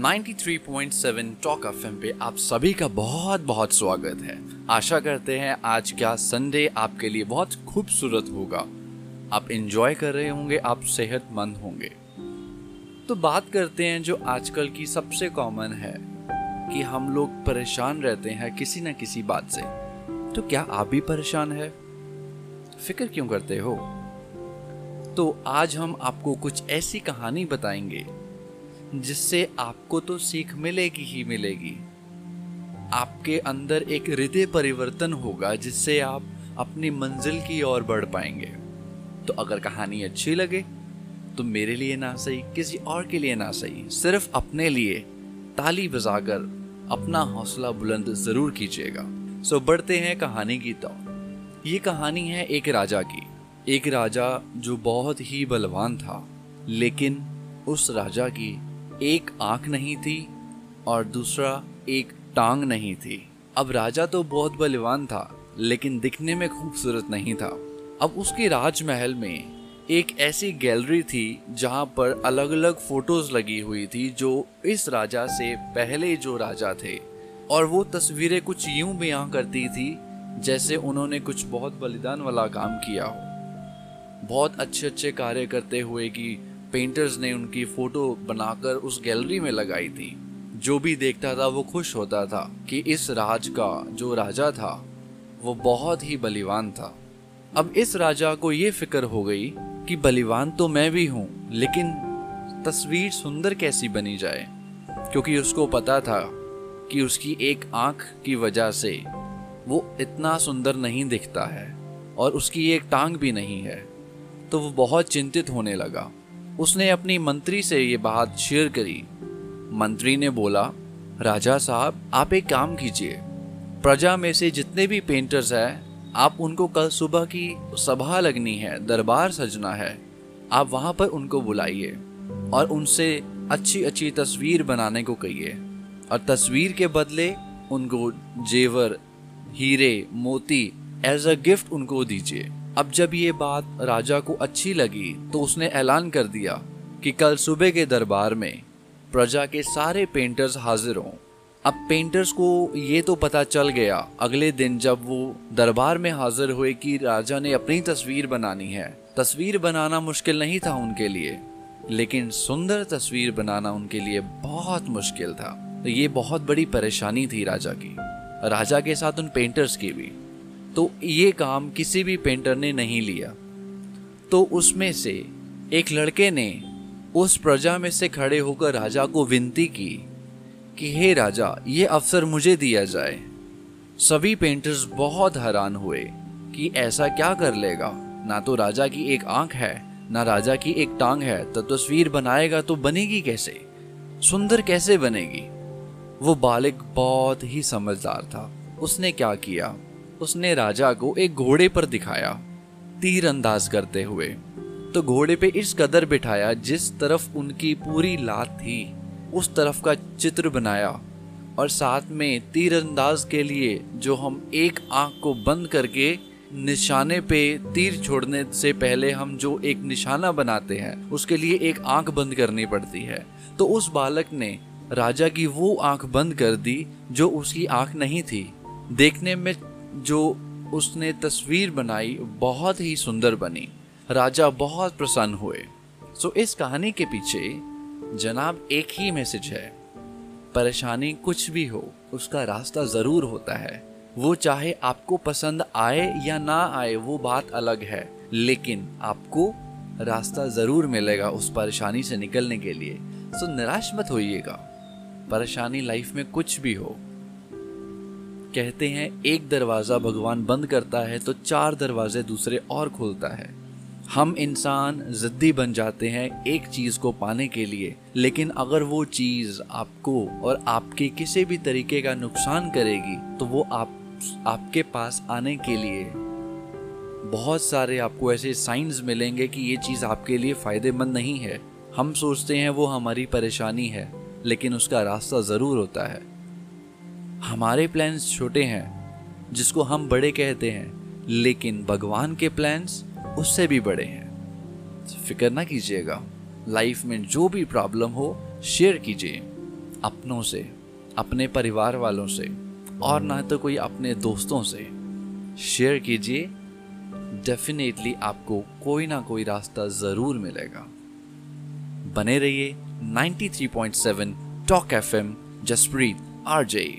93.7 talk F पे आप सभी का बहुत बहुत स्वागत है। आशा करते हैं आज का संडे आपके लिए बहुत खूबसूरत होगा। आप इंजॉय कर रहे होंगे, आप सेहतमंद होंगे। तो बात करते हैं जो आजकल की सबसे कॉमन है, कि हम लोग परेशान रहते हैं किसी न किसी बात से। तो क्या आप भी परेशान है? फ़िक्र क्यों करते हो? तो आज हम आपको कुछ ऐसी कहानी बताएँगे जिससे आपको तो सीख मिलेगी ही मिलेगी। आपके अंदर एक हृदय परिवर्तन होगा जिससे आप अपनी मंजिल की ओर बढ़ पाएँगे। तो अगर कहानी अच्छी लगे तो मेरे लिए ना सही, किसी और के लिए ना सही, सिर्फ़ अपने लिए ताली बजाकर अपना हौसला बुलंद ज़रूर कीजिएगा। सो बढ़ते हैं कहानी की तौर। ये कहानी है एक राजा की। एक राजा जो बहुत ही बलवान था, लेकिन उस राजा की एक आँख नहीं थी और दूसरा एक टांग नहीं थी। अब राजा तो बहुत बलवान था, लेकिन दिखने में खूबसूरत नहीं था। अब उसके राजमहल में एक ऐसी गैलरी थी जहाँ पर अलग अलग फ़ोटोज़ लगी हुई थी जो इस राजा से पहले जो राजा थे। और वो तस्वीरें कुछ यूँ बयां करती थी जैसे उन्होंने कुछ बहुत बलिदान वाला काम किया हो। बहुत अच्छे अच्छे कार्य करते हुए कि पेंटर्स ने उनकी फ़ोटो बनाकर उस गैलरी में लगाई थी। जो भी देखता था, वो खुश होता था कि इस राज का जो राजा था, वो बहुत ही बलिवान था। अब इस राजा को ये फ़िक्र हो गई कि बलिवान तो मैं भी हूँ, लेकिन तस्वीर सुंदर कैसी बनी जाए? क्योंकि उसको पता था कि उसकी एक आँख की वजह से वो इतना सुंदर नहीं दिखता है और उसकी एक टांग भी नहीं है। तो वो बहुत चिंतित होने लगा। उसने अपनी मंत्री से ये बात शेयर करी। मंत्री ने बोला, राजा साहब, आप एक काम कीजिए। प्रजा में से जितने भी पेंटर्स हैं, आप उनको कल सुबह की सभा लगनी है, दरबार सजना है। आप वहाँ पर उनको बुलाइए और उनसे अच्छी अच्छी तस्वीर बनाने को कहिए। और तस्वीर के बदले उनको जेवर, हीरे, मोती एज अ गिफ्ट उनको दीजिए। अब जब ये बात राजा को अच्छी लगी तो उसने ऐलान कर दिया कि कल सुबह के दरबार में प्रजा के सारे पेंटर्स हाजिर हों। अब पेंटर्स को ये तो पता चल गया, अगले दिन जब वो दरबार में हाजिर हुए कि राजा ने अपनी तस्वीर बनानी है। तस्वीर बनाना मुश्किल नहीं था उनके लिए, लेकिन सुंदर तस्वीर बनाना उनके लिए बहुत मुश्किल था। तो ये बहुत बड़ी परेशानी थी राजा की, राजा के साथ उन पेंटर्स की भी। तो ये काम किसी भी पेंटर ने नहीं लिया। तो उसमें से एक लड़के ने उस प्रजा में से खड़े होकर राजा को विनती की कि, हे राजा, ये अवसर मुझे दिया जाए। सभी पेंटर्स बहुत हैरान हुए कि ऐसा क्या कर लेगा। ना तो राजा की एक आँख है, ना राजा की एक टांग है तो तस्वीर बनाएगा तो बनेगी कैसे? सुंदर कैसे बनेगी? वो बालिक बहुत ही समझदार था। उसने क्या किया? उसने राजा को एक घोड़े पर दिखाया तीर अंदाज करते हुए। तो घोड़े पे इस कदर बिठाया जिस तरफ़ उनकी पूरी लात थी, उस तरफ़ का चित्र बनाया और साथ में तीर अंदाज के लिए जो हम एक आँख को बंद करके निशाने पे तीर छोड़ने से पहले हम जो एक निशाना बनाते हैं, उसके लिए एक आँख बंद करनी पड़ती है। तो उस बालक ने राजा की वो आँख बंद कर दी जो उसकी आँख नहीं थी। देखने में जो उसने तस्वीर बनाई, बहुत ही सुंदर बनी। राजा बहुत प्रसन्न हुए। सो इस कहानी के पीछे जनाब एक ही मैसेज है। परेशानी कुछ भी हो, उसका रास्ता ज़रूर होता है। वो चाहे आपको पसंद आए या ना आए, वो बात अलग है। लेकिन आपको रास्ता ज़रूर मिलेगा उस परेशानी से निकलने के लिए। सो निराश मत होइएगा। परेशानी लाइफ में कुछ भी हो कहते हैं, एक दरवाज़ा भगवान बंद करता है तो चार दरवाजे दूसरे और खोलता है। हम इंसान जिद्दी बन जाते हैं एक चीज़ को पाने के लिए, लेकिन अगर वो चीज़ आपको और आपके किसी भी तरीके का नुकसान करेगी तो वो आप, आपके पास आने के लिए। बहुत सारे आपको ऐसे साइंस मिलेंगे कि ये चीज़ आपके लिए फ़ायदेमंद नहीं है। हम सोचते हैं वो हमारी परेशानी है, लेकिन उसका रास्ता ज़रूर होता है। हमारे प्लान्स छोटे हैं, जिसको हम बड़े कहते हैं, लेकिन भगवान के प्लान्स उससे भी बड़े हैं। फ़िक्र ना कीजिएगा लाइफ में जो भी प्रॉब्लम हो शेयर कीजिए, अपनों से, अपने परिवार वालों से, और ना तो कोई अपने दोस्तों से। शेयर कीजिए डेफिनेटली आपको कोई ना कोई रास्ता ज़रूर मिलेगा। बने रहिए 93.7 टॉक एफएम जसप्रीत आरजे